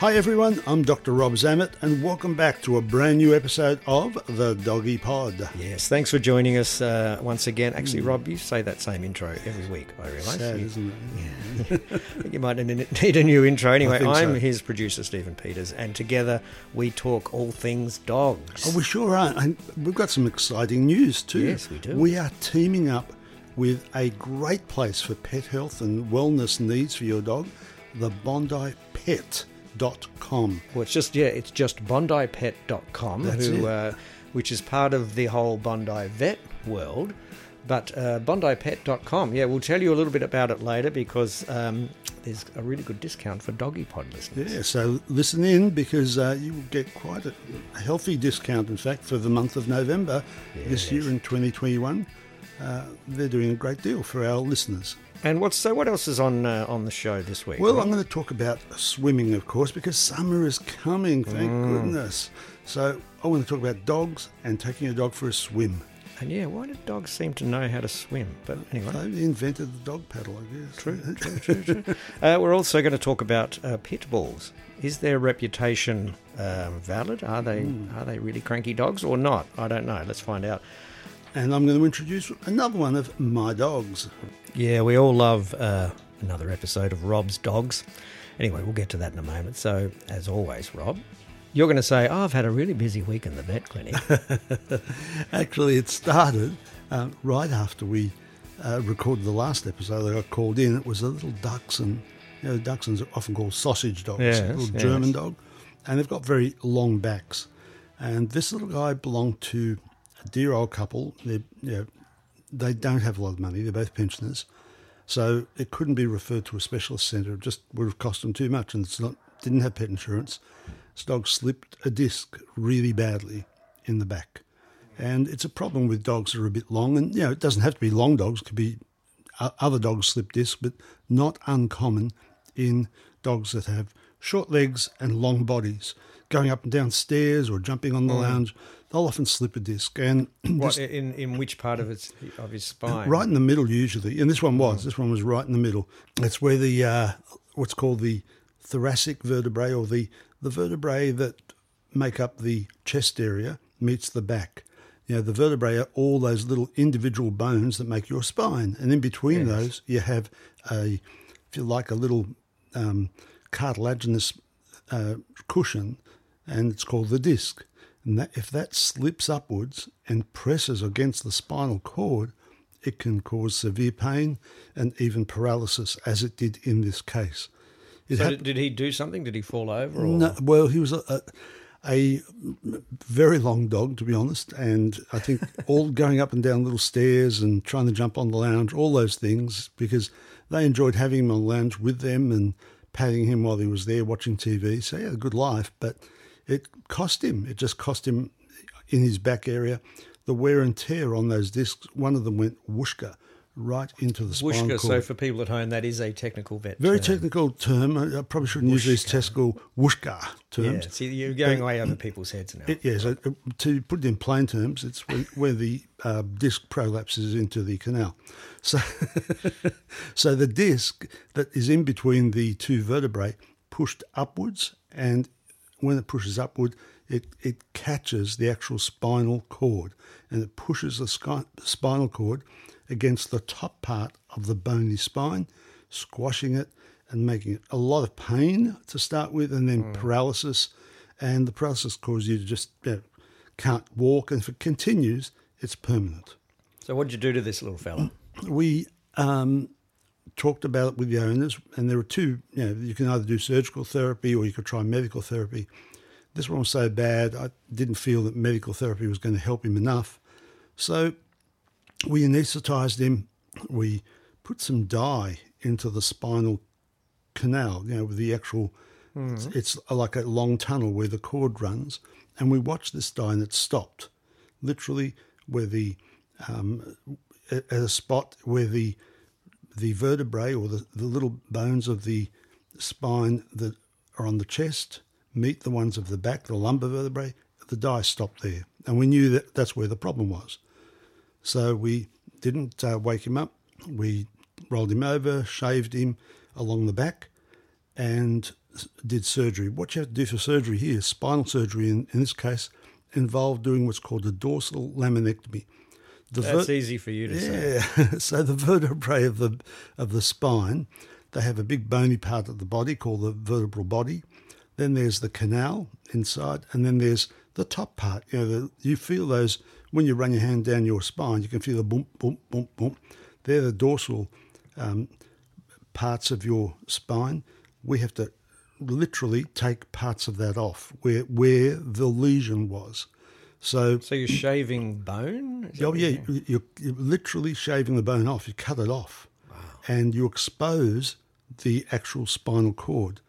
Hi everyone, I'm Dr. Rob Zammit, and welcome back to a brand new episode of the Doggy Pod. Yes, thanks for joining us uh, once again. Actually, Rob, you say that same intro every week, I realise. Sad, You- isn't it? I think you might need a new intro. Anyway, I'm so. his producer, Stephen Peters, and together we talk all things dogs. Oh, we sure are. And we've got some exciting news too. Yes, we do. We are teaming up with a great place for pet health and wellness needs for your dog, the BondiPet.com. Well, it's just yeah, it's just BondiPet.com, That's who, uh, which is part of the whole Bondi vet world. But uh, BondiPet.com, yeah, we'll tell you a little bit about it later because um, there's a really good discount for Doggy Pod listeners. Yeah, so listen in because uh, you will get quite a healthy discount, in fact, for the month of November this year in 2021. Uh, they're doing a great deal for our listeners. And what's so? What else is on uh, on the show this week? Well, Rob? I'm going to talk about swimming, of course, because summer is coming, thank Mm. goodness. So I want to talk about dogs and taking a dog for a swim. and yeah, why do dogs seem to know how to swim? But anyway, They invented the dog paddle, I guess. True, true, true, true. Uh, we're also going to talk about uh, pit bulls. Is their reputation um, valid? Are they Hmm. are they really cranky dogs or not? I don't know. Let's find out. And I'm going to introduce another one of my dogs. Yeah, we all love uh, another episode of Rob's Dogs. Anyway, we'll get to that in a moment. So, as always, Rob, you're going to say, "Oh, I've had a really busy week in the vet clinic." Actually, it started uh, right after we uh, recorded the last episode. I got called in. It was a little Dachshund. You know, Dachshunds are often called sausage dogs, Yes, a little yes. German dog, and they've got very long backs. And this little guy belonged to a dear old couple. They, you know, they don't have a lot of money. They're both pensioners, so it couldn't be referred to a specialist centre. It just would have cost them too much, and it's not didn't have pet insurance. This dog slipped a disc really badly in the back, and it's a problem with dogs that are a bit long. And you know, it doesn't have to be long dogs; it could be other dogs slip disc, but not uncommon in dogs that have short legs and long bodies. Going up and down stairs or jumping on the lounge, they'll often slip a disc. And what this- in in which part of its of his spine? Right in the middle, usually, and this one was. This one was right in the middle. That's where the uh, what's called the thoracic vertebrae, or the the vertebrae that make up the chest area, meets the back. You know, the vertebrae are all those little individual bones that make your spine, and in between those, you have a, if you like, a little um, cartilaginous uh, cushion, and it's called the disc. And that, if that slips upwards and presses against the spinal cord, it can cause severe pain and even paralysis, as it did in this case. It So hap- did, he do something? Did he fall over? Or? no, well, he was. A, a, a very long dog, to be honest. And I think all going up and down little stairs and trying to jump on the lounge, all those things, because they enjoyed having him on the lounge with them and patting him while he was there watching TV. So he had a good life, but it cost him. It just cost him in his back area the wear and tear on those discs. One of them went whooshka right into the spinal cord. so for people at home, that is a technical vet. Very term. technical term. I probably shouldn't use these technical whooshka Yeah, terms. see, you're going way over people's heads now. It, yes, uh, to put it in plain terms, it's where, where the uh, disc prolapses into the canal. So, so the disc that is in between the two vertebrae pushed upwards, and when it pushes upward, it, it catches the actual spinal cord and it pushes the spinal cord against the top part of the bony spine, squashing it and making it a lot of pain to start with, and then paralysis. And the paralysis causes you to just you know, can't walk, and if it continues, it's permanent. So what did you do to this little fella? We um, talked about it with the owners, and there were two. You know, you can either do surgical therapy or you could try medical therapy. This one was so bad, I didn't feel that medical therapy was going to help him enough. So we anaesthetized him. We put some dye into the spinal canal, you know, with the actual, it's, it's like a long tunnel where the cord runs. And we watched this dye and it stopped, literally where the, um, at a spot where the, the vertebrae or the, the little bones of the spine that are on the chest meet the ones of the back, the lumbar vertebrae, the dye stopped there. And we knew that that's where the problem was. So we didn't uh, wake him up. We rolled him over, shaved him along the back, and did surgery. What you have to do for surgery here, spinal surgery in, in this case, involved doing what's called a dorsal laminectomy. The That's ver- easy for you to say. yeah. so the vertebrae of the of the spine, they have a big bony part of the body called the vertebral body. Then there's the canal inside, and then there's the top part. You know, the, you feel those when you run your hand down your spine. You can feel the boom, boom, boom, boom. They're the dorsal um, parts of your spine. We have to literally take parts of that off where where the lesion was. So So you're shaving bone? Oh yeah, you're you- you're, you're literally shaving the bone off. You cut it off, and you expose the actual spinal cord.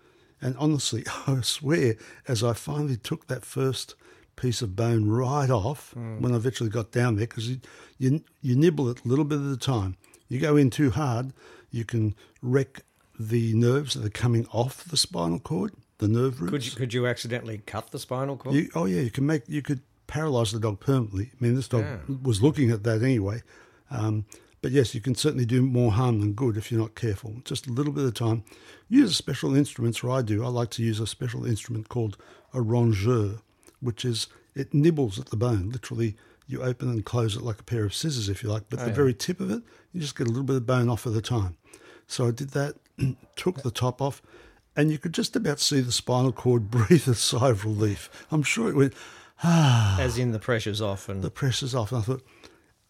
And honestly, I swear, as I finally took that first piece of bone right off, hmm. when I eventually got down there, because you, you you nibble it a little bit at a time. You go in too hard, you can wreck the nerves that are coming off the spinal cord, the nerve roots. Could you, could you accidentally cut the spinal cord? You, oh yeah, you can make you could paralyze the dog permanently. I mean, this dog Yeah. was looking at that anyway. Um, but yes, you can certainly do more harm than good if you're not careful. Just a little bit of time. Use a special instruments, or I do. I like to use a special instrument called a rongeur, which is it nibbles at the bone. Literally, you open and close it like a pair of scissors, if you like. But Oh, the yeah. very tip of it, you just get a little bit of bone off at a time. So I did that, took the top off, and you could just about see the spinal cord breathe a sigh of relief. I'm sure it went, As in the pressure's off and the pressure's off. And I thought,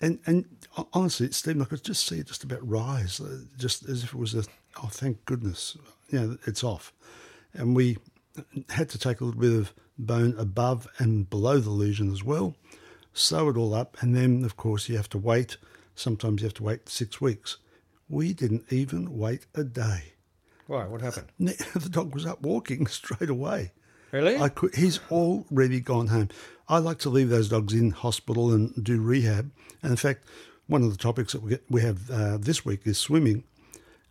and and honestly, Stephen, I could just see it just about rise, uh, just as if it was a, oh, thank goodness, you know, it's off. And we had to take a little bit of bone above and below the lesion as well, sew it all up, and then, of course, you have to wait. Sometimes you have to wait six weeks. We didn't even wait a day. why? What happened? The dog was up walking straight away. Really? I could, he's already gone home. I like to leave those dogs in hospital and do rehab. And in fact, one of the topics that we, get, we have uh, this week is swimming,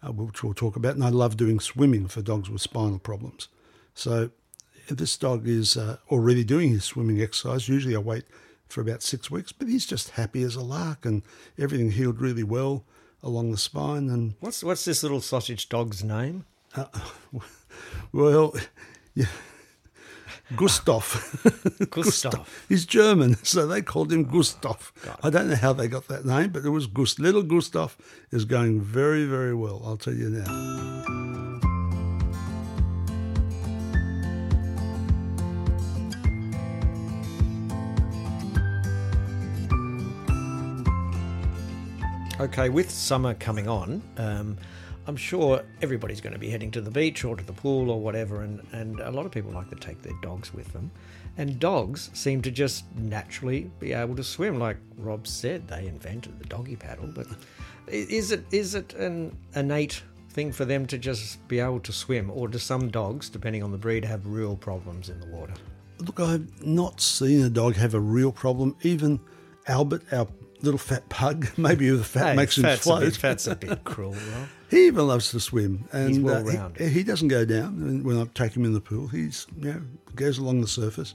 uh, which we'll talk about. And I love doing swimming for dogs with spinal problems. So this dog is uh, already doing his swimming exercise. Usually I wait for about six weeks, but he's just happy as a lark and everything healed really well along the spine. And What's what's this little sausage dog's name? well, yeah. Gustav. Gustav. He's German, so they called him Gustav. I don't know how they got that name, but it was Gust. Little Gustav is going very, very well. I'll tell you now. Okay, with summer coming on, um, I'm sure everybody's going to be heading to the beach or to the pool or whatever, and, and a lot of people like to take their dogs with them. And dogs seem to just naturally be able to swim. Like Rob said, they invented the doggy paddle, but is it is it an innate thing for them to just be able to swim, or do some dogs, depending on the breed, have real problems in the water? Look, I've not seen a dog have a real problem. Even Albert, our little fat pug, maybe the fat Hey, makes him float. A bit, fat's a bit cruel, Rob. He even loves to swim, and He's uh, well-rounded. he, he doesn't go down when I take him in the pool. He's you know goes along the surface.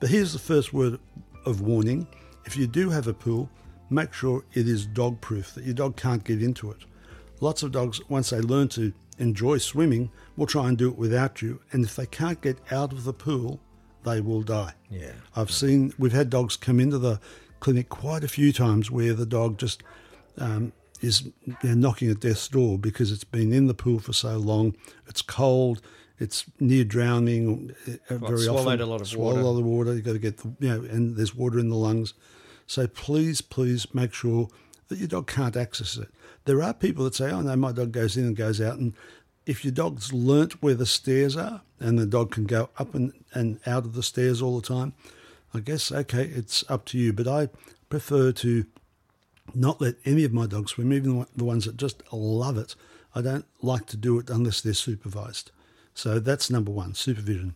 But here's the first word of warning: if you do have a pool, make sure it is dog proof that your dog can't get into it. Lots of dogs, once they learn to enjoy swimming, will try and do it without you, and if they can't get out of the pool, they will die. Yeah. I've seen we've had dogs come into the clinic quite a few times where the dog just um, is you knocking at death's door because it's been in the pool for so long. It's cold. It's near drowning. uh, very swallowed often, a lot of swallowed water. a lot of water. You've got to get the you know, and there's water in the lungs. So please, please make sure that your dog can't access it. There are people that say, "Oh no, my dog goes in and goes out," and if your dog's learnt where the stairs are and the dog can go up and, and out of the stairs all the time, I guess okay, it's up to you. But I prefer to not let any of my dogs swim, even the ones that just love it. I don't like to do it unless they're supervised. So that's number one, supervision.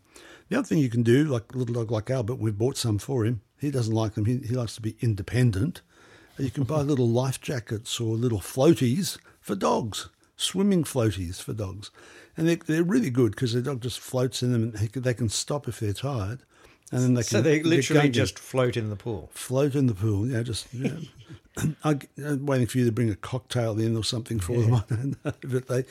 The other thing you can do, like a little dog like Albert, we've bought some for him. He doesn't like them. He, he likes to be independent. You can buy little life jackets or little floaties for dogs, swimming floaties for dogs. And they're, they're really good because the dog just floats in them and they they can stop if they're tired. And then they can So they literally just float in the pool. float in the pool. Yeah, just know, I, am uh, waiting for you to bring a cocktail in or something for them. I don't know, but they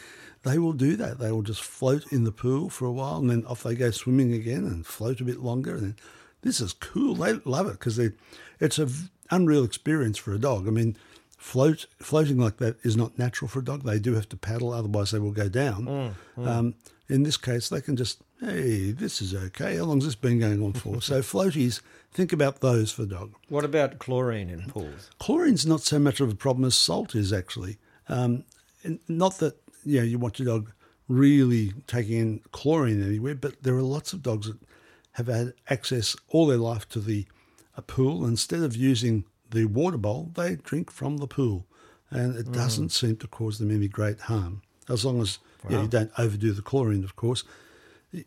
they will do that. They will just float in the pool for a while, and then off they go swimming again and float a bit longer. And then, this is cool. They love it because they it's a v- unreal experience for a dog. I mean. Float, floating like that is not natural for a dog. They do have to paddle, otherwise they will go down. Mm, mm. Um, in this case, they can just, hey, this is okay. How long's this been going on for? so floaties, think about those for dog. What about chlorine in pools? Chlorine's not so much of a problem as salt is actually. Um, not that you know you want your dog really taking in chlorine anywhere, but there are lots of dogs that have had access all their life to the a pool. Instead of using the water bowl, they drink from the pool, and it doesn't seem to cause them any great harm as long as you, know, you don't overdo the chlorine, of course,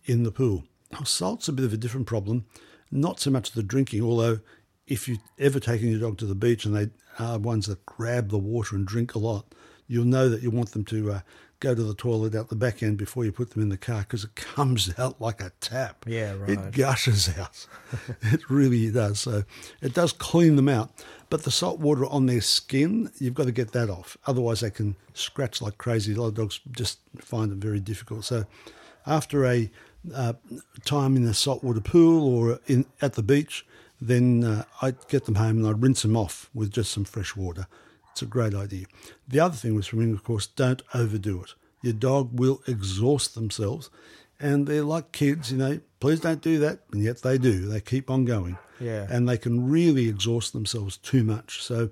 in the pool. Now, salt's a bit of a different problem, not so much the drinking, although if you're ever taking your dog to the beach and they are ones that grab the water and drink a lot, you'll know that you want them to uh, go to the toilet out the back end before you put them in the car because it comes out like a tap. Yeah, right. It gushes out. it really does. So it does clean them out. But the salt water on their skin, you've got to get that off. Otherwise, they can scratch like crazy. A lot of dogs just find it very difficult. So after a uh, time in the saltwater pool or in at the beach, then uh, I'd get them home and I'd rinse them off with just some fresh water. It's a great idea. The other thing with swimming, of course, don't overdo it. Your dog will exhaust themselves, and they're like kids, you know. Please don't do that, and yet they do. They keep on going, Yeah. and they can really exhaust themselves too much. So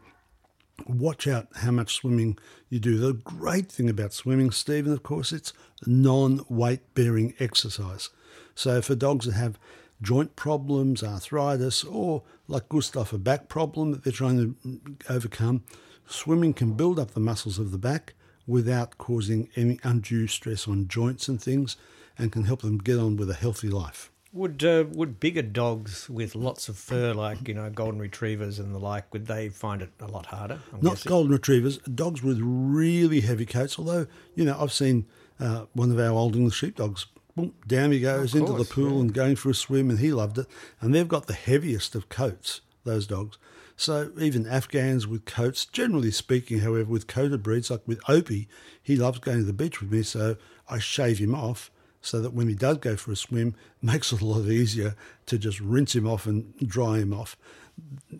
watch out how much swimming you do. The great thing about swimming, Stephen, of course, it's non weight bearing exercise. So for dogs that have joint problems, arthritis, or like Gustav, a back problem that they're trying to overcome, swimming can build up the muscles of the back without causing any undue stress on joints and things and can help them get on with a healthy life. Would uh, would bigger dogs with lots of fur, like you know golden retrievers and the like, would they find it a lot harder? I'm Not guessing? golden retrievers, dogs with really heavy coats. Although, you know, I've seen uh, one of our old English sheepdogs, boom, down he goes into the course, pool and going for a swim, and he loved it. And they've got the heaviest of coats, those dogs. So even Afghans with coats, generally speaking, however, with coated breeds, like with Opie, he loves going to the beach with me, so I shave him off so that when he does go for a swim, makes it a lot easier to just rinse him off and dry him off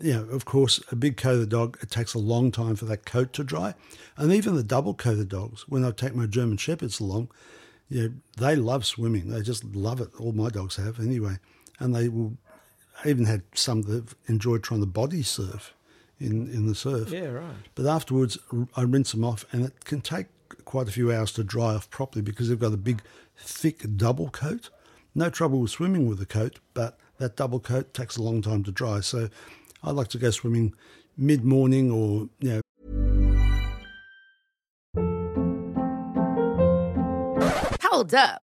you know, of course, a big coated dog, it takes a long time for that coat to dry. And even the double coated dogs, when I take my German Shepherds along, you know, they love swimming. They just love it. All my dogs have anyway. And they will, I even had some that enjoyed trying to body surf in, in the surf. Yeah, right. But afterwards, I rinse them off, and it can take quite a few hours to dry off properly because they've got a big, thick double coat. No trouble with swimming with a coat, but that double coat takes a long time to dry. So I like to go swimming mid morning or, you know, Hold up.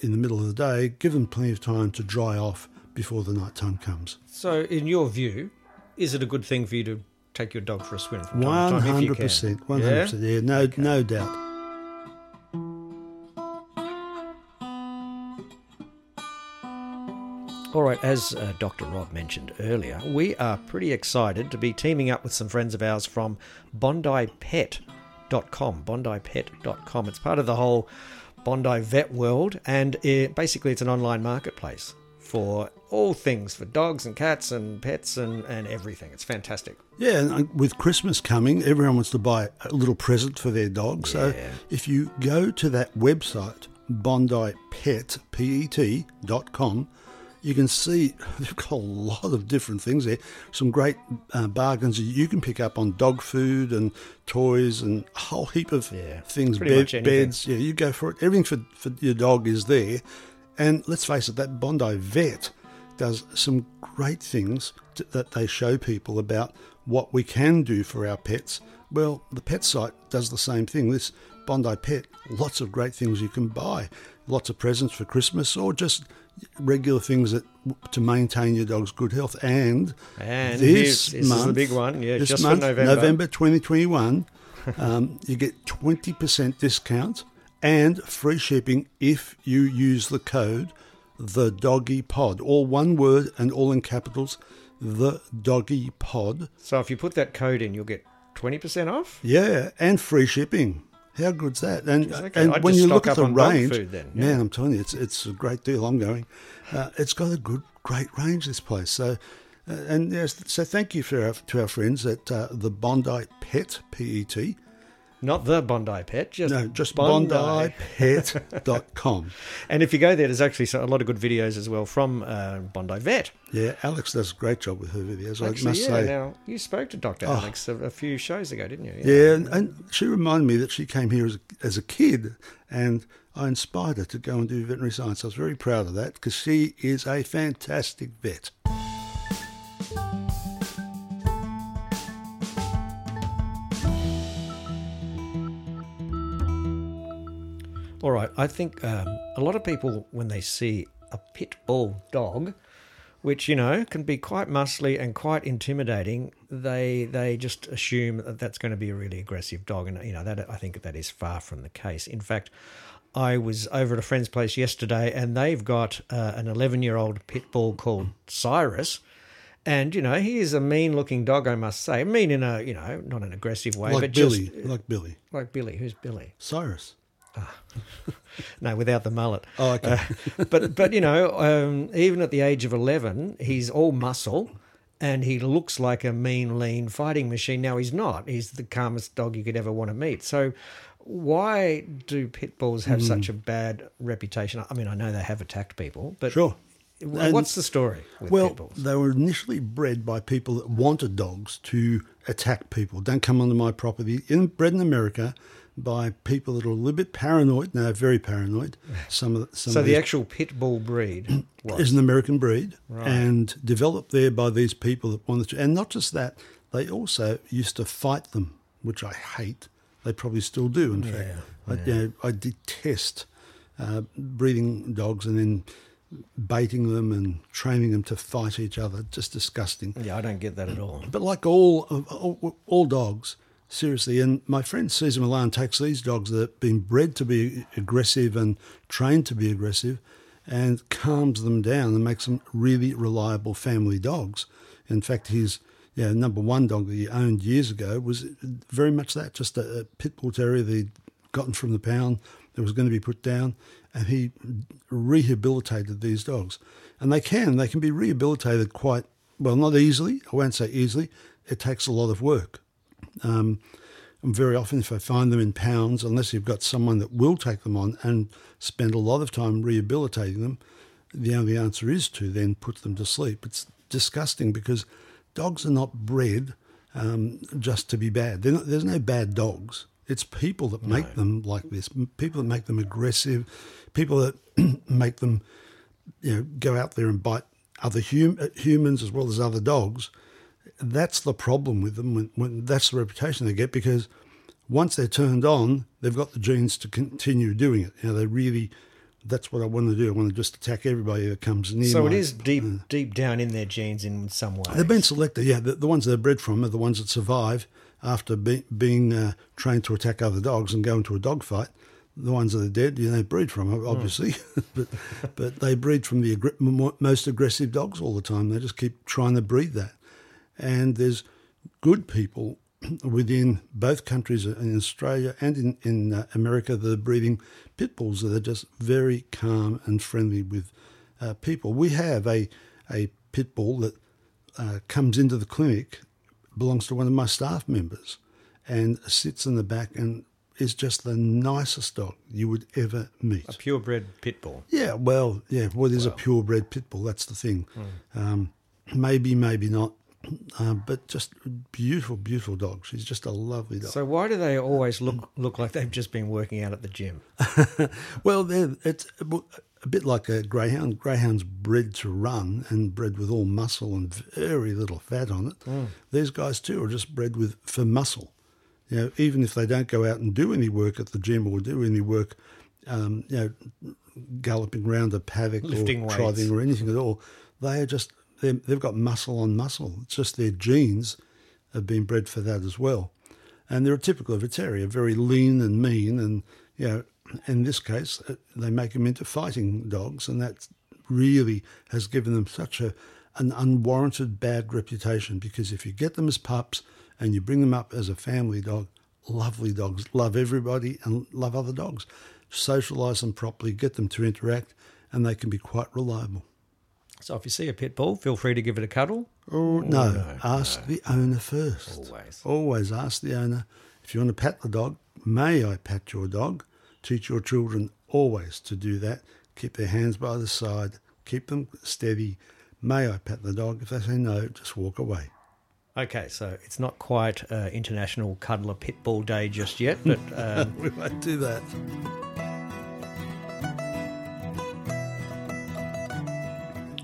In the middle of the day, give them plenty of time to dry off before the night time comes. So, in your view, is it a good thing for you to take your dog for a swim from time to time if you can? percent, one hundred percent. Yeah, no, no doubt. All right, as uh, Dr. Rob mentioned earlier, we are pretty excited to be teaming up with some friends of ours from BondiPet.com. BondiPet.com. It's part of the whole Bondi vet world, and it, basically it's an online marketplace for all things for dogs and cats and pets and, and everything. It's fantastic. Yeah, and with Christmas coming, everyone wants to buy a little present for their dog. So if you go to that website, BondiPet, P-E-T, dot com, you can see they've got a lot of different things there. Some great uh, bargains that you can pick up on dog food and toys and a whole heap of Yeah, things, much beds. Yeah, you go for it. Everything for, for your dog is there. And let's face it, that Bondi vet does some great things t that they show people about what we can do for our pets. Well, the pet site does the same thing. This Bondi Pet, lots of great things you can buy, lots of presents for Christmas, or just regular things that to maintain your dog's good health. And, And this this is the month, big one, yeah, this just for month, November. November 2021, um, you get 20% discount and free shipping if you use the code the doggy pod all one word and all in capitals the doggy pod So if you put that code in, you'll get 20% off? yeah and free shipping how good's that and Jeez, okay. and I'd when you look at the up on dog range then, yeah. man i'm telling you it's it's a great deal i'm going uh, it's got a good great range this place so uh, and yes, so thank you for our, to our friends at uh, the Bondi Pet PET. Not the Bondi Pet, just No, just Bondi. BondiPet.com. And if you go there, there's actually a lot of good videos as well from uh, Bondi Vet. Yeah, Alex does a great job with her videos. I must yeah. say. Now you spoke to Dr. Oh. Alex a, a few shows ago, didn't you? Yeah, and, and she reminded me that she came here as a, as a kid, and I inspired her to go and do veterinary science. I was very proud of that because she is a fantastic vet. All right. I think um, a lot of people, when they see a pit bull dog, which you know can be quite muscly and quite intimidating, they they just assume that that's going to be a really aggressive dog, and you know that I think that is far from the case. In fact. I was over at a friend's place yesterday, and they've got uh, an 11 year old pit bull called Cyrus. And, you know, he is a mean looking dog, I must say. Mean in a, you know, not an aggressive way, like but Billy, just like Billy. like Billy. Who's Billy? Cyrus. No, without the mullet. Oh, okay. Uh, but but you know, um, even at the age of eleven, he's all muscle, and he looks like a mean, lean fighting machine. Now he's not. He's the calmest dog you could ever want to meet. So. Why do pit bulls have such a bad reputation? I mean, I know they have attacked people, but Sure. w- And- what's the story with Well, pit bulls? they were initially bred by people that wanted dogs to attack people. Don't come onto my property. In, bred in America by people that are a little bit paranoid. No, very paranoid. Some of the, some So of the actual pit bull breed is an American breed and developed there by these people that wanted to. And not just that, they also used to fight them, which I hate. They probably still do. In fact, I, you know, I detest uh, breeding dogs and then baiting them and training them to fight each other. Just disgusting. Yeah, I don't get that at all. But like all, all, all dogs, seriously, and my friend Cesar Millan takes these dogs that have been bred to be aggressive and trained to be aggressive and calms them down and makes them really reliable family dogs. In fact, his yeah, number one dog that he owned years ago was very much that, just a, a pit bull terrier that he'd gotten from the pound that was going to be put down, and he rehabilitated these dogs. And they can, they can be rehabilitated quite well, not easily. I won't say easily. It takes a lot of work. Um, and very often, if I find them in pounds, unless you've got someone that will take them on and spend a lot of time rehabilitating them, the only answer is to then put them to sleep. It's disgusting because dogs are not bred um, just to be bad. Not, there's no bad dogs. It's people that make no. them like this. People that make them aggressive. People that make them, you know, go out there and bite other hum- humans as well as other dogs. That's the problem with them. When, when that's the reputation they get because once they're turned on, they've got the genes to continue doing it. You know, they really that's what I want to do. I want to just attack everybody that comes near. So my, it is deep, uh, deep down in their genes in some way. They've been selected. Yeah, the, the, ones they're bred from are the ones that survive after be, being uh, trained to attack other dogs and go into a dog fight. The ones that are dead, you know, they breed from obviously, mm. but but they breed from the most aggressive dogs all the time. They just keep trying to breed that, and there's good people within both countries in Australia and in, in uh, America that are breeding pit bulls that are just very calm and friendly with uh, people. We have a, a pit bull that uh, comes into the clinic, belongs to one of my staff members, and sits in the back and is just the nicest dog you would ever meet. A purebred pit bull. Yeah, well, yeah, what is well. a purebred pit bull? That's the thing. Mm. Um, maybe, maybe not. Uh, but just beautiful, beautiful dog. She's just a lovely dog. So why do they always look look like they've just been working out at the gym? well, it's a bit like a greyhound. Greyhound's bred to run and bred with all muscle and very little fat on it. Mm. These guys too are just bred with for muscle. You know, even if they don't go out and do any work at the gym or do any work, um, you know, galloping around a paddock Lifting or weights. trotting or anything at all, they are just they've got muscle on muscle. It's just their genes have been bred for that as well. And they're typical of a terrier, very lean and mean. And, you know, in this case, uh, they make them into fighting dogs. And that really has given them such a, an unwarranted bad reputation because if you get them as pups and you bring them up as a family dog, lovely dogs, love everybody and love other dogs. Socialise them properly, get them to interact, and they can be quite reliable. So if you see a pit bull, feel free to give it a cuddle. Oh, no, no, ask no. the owner first. Always. Always ask the owner. If you want to pat the dog, may I pat your dog? Teach your children always to do that. Keep their hands by the side, keep them steady. May I pat the dog? If they say no, just walk away. Okay, so it's not quite uh, International Cuddler Pit Bull Day just yet, but. Um... we won't do that.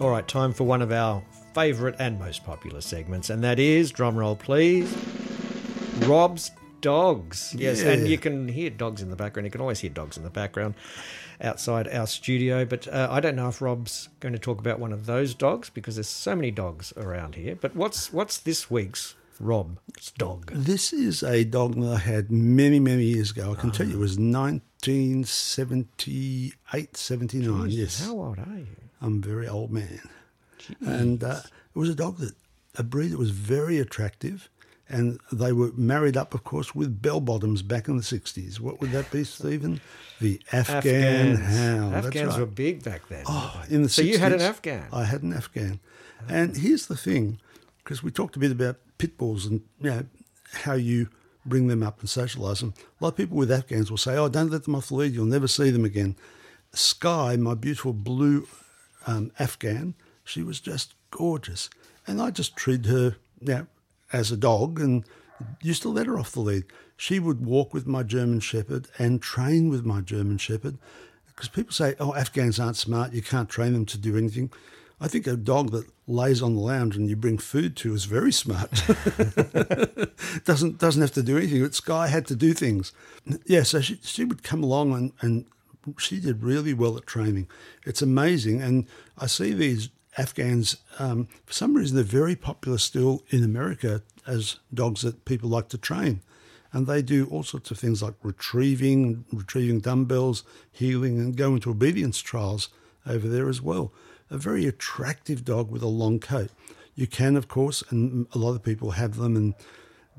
All right, time for one of our favourite and most popular segments, and that is drumroll, please. Rob's dogs. Yes, yeah. and you can hear dogs in the background. You can always hear dogs in the background outside our studio. But uh, I don't know if Rob's going to talk about one of those dogs because there's so many dogs around here. But what's what's this week's Rob's dog? This is a dog that I had many many years ago. I can oh. tell you it was 1978, 79. Jeez, yes. How old are you? I'm a very old man. Jeez. And uh, it was a dog that, a breed that was very attractive. And they were married up, of course, with bell bottoms back in the 60s. What would that be, Stephen? The Afghan Afghans. hound. Afghans right. were big back then. Oh, in the so 60s. you had an Afghan. I had an Afghan. And here's the thing, because we talked a bit about pit bulls and you know, how you bring them up and socialise them. A lot of people with Afghans will say, oh, don't let them off the lead. You'll never see them again. Sky, my beautiful blue um, Afghan. She was just gorgeous. And I just treated her you know, as a dog and used to let her off the lead. She would walk with my German Shepherd and train with my German Shepherd. Because people say, oh, Afghans aren't smart, you can't train them to do anything. I think a dog that lays on the lounge and you bring food to is very smart. doesn't doesn't have to do anything. But Sky had to do things. Yeah, so she she would come along and, and she did really well at training. It's amazing, and I see these Afghans. Um, for some reason, they're very popular still in America as dogs that people like to train, and they do all sorts of things like retrieving, retrieving dumbbells, heeling, and go into obedience trials over there as well. A very attractive dog with a long coat. You can, of course, and a lot of people have them, and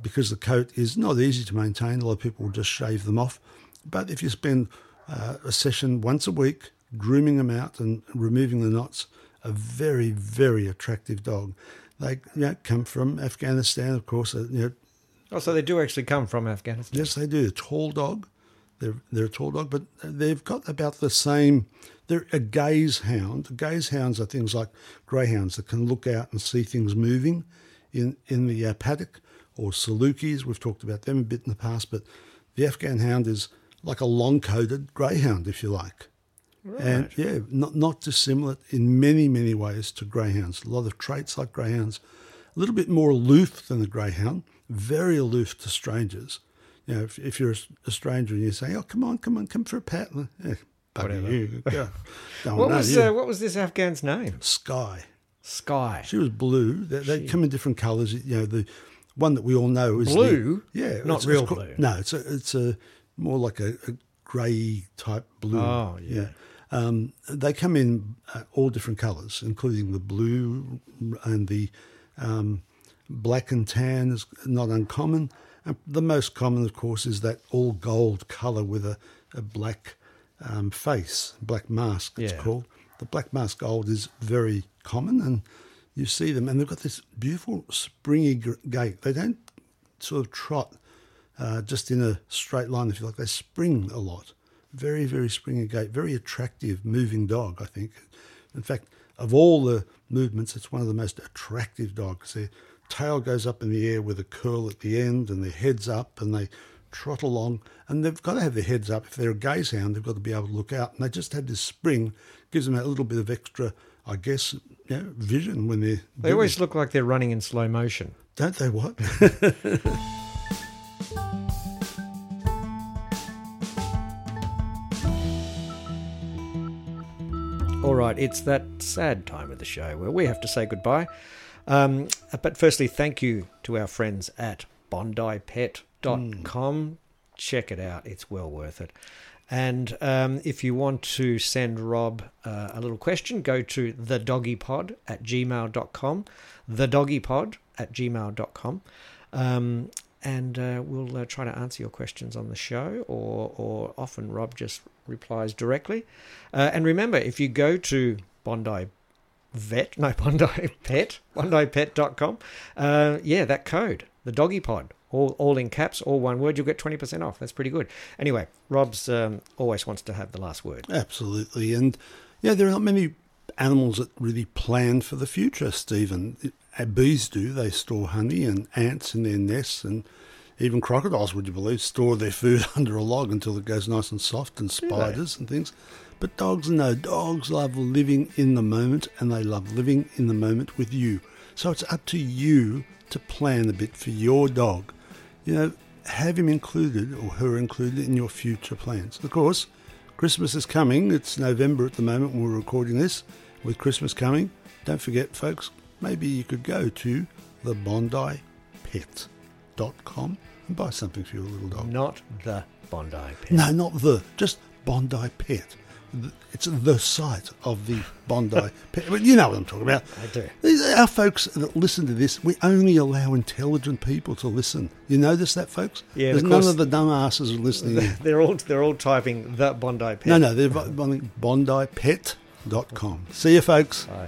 because the coat is not easy to maintain, a lot of people will just shave them off. But if you spend uh, a session once a week, grooming them out and removing the knots. A very, very attractive dog. They you know, come from Afghanistan, of course. Uh, you know, Oh, so they do actually come from Afghanistan. yes, they do. A tall dog. They're, they're a tall dog, but they've got about the same. They're a gaze hound. Gaze hounds are things like greyhounds that can look out and see things moving in, in the uh, paddock, or Salukis. We've talked about them a bit in the past, but the Afghan hound is like a long coated greyhound, if you like. And yeah, not, not dissimilar in many, many ways to greyhounds. A lot of traits like greyhounds, a little bit more aloof than a greyhound, very aloof to strangers. You know, if, if you're a, stranger and you say, "Oh, come on, come on, come for a pat," eh, bugger Whatever. you. Don't What was uh, what was this Afghan's name? Sky. Sky. She was blue. They, they come in different colours. You know, the one that we all know is the- Blue? yeah, Not real called- blue. No, it's a it's a more like a, a grey type blue. Oh, yeah. Um, they come in uh, all different colours, including the blue and the um, black and tan is not uncommon. And the most common, of course, is that all gold colour with a, a black um, face, black mask. It's Yeah. called. The black mask gold is very common, and you see them, and they've got this beautiful springy gait. They don't sort of trot uh, just in a straight line, if you like. They spring a lot. Very, very springy gait. Very attractive moving dog, I think. In fact, of all the movements, it's one of the most attractive dogs. Their tail goes up in the air with a curl at the end, and their head's up, and they trot along. And they've got to have their heads up. If they're a gaze hound, they've got to be able to look out. And they just have this spring, gives them a little bit of extra, I guess, you know, vision when they're. They doing always look like they're running in slow motion. Don't they what? All right, it's that sad time of the show where we have to say goodbye. Um, but firstly, thank you to our friends at bondipet.com. Check it out, it's well worth it. And um, if you want to send Rob uh, a little question, go to thedoggypod at gmail.com. Thedoggypod at gmail.com. Um, and uh, we'll uh, try to answer your questions on the show, or, or often Rob just replies directly. Uh, and remember, if you go to Bondi Vet, no, Bondi Pet, BondiPet.com, uh, yeah, that code, the doggy pod, all, all in caps, all one word, you'll get 20% off. That's pretty good. Anyway, Rob's um, always wants to have the last word. Absolutely. And yeah, there are not many animals that really plan for the future, Stephen. Bees do. They store honey and ants in their nests, and even crocodiles, would you believe, store their food under a log until it goes nice and soft, and spiders and things. But dogs, no. Dogs love living in the moment, and they love living in the moment with you. So it's up to you to plan a bit for your dog. You know, have him included or her included in your future plans. Of course, Christmas is coming. It's November at the moment when we're recording this. With Christmas coming, don't forget, folks, maybe you could go to the BondiPet.com and buy something for your little dog. Not the Bondi Pet. No, not the, just Bondi Pet. It's the site of the Bondi Pet. But you know what I'm talking about. I do. These are our folks that listen to this, we only allow intelligent people to listen. You notice that, folks? Yeah, There's of none course. of the dumbasses listening in. They're all they're all typing the Bondi Pet. No, no, they're Bondi- BondiPet.com. See you, folks. Bye.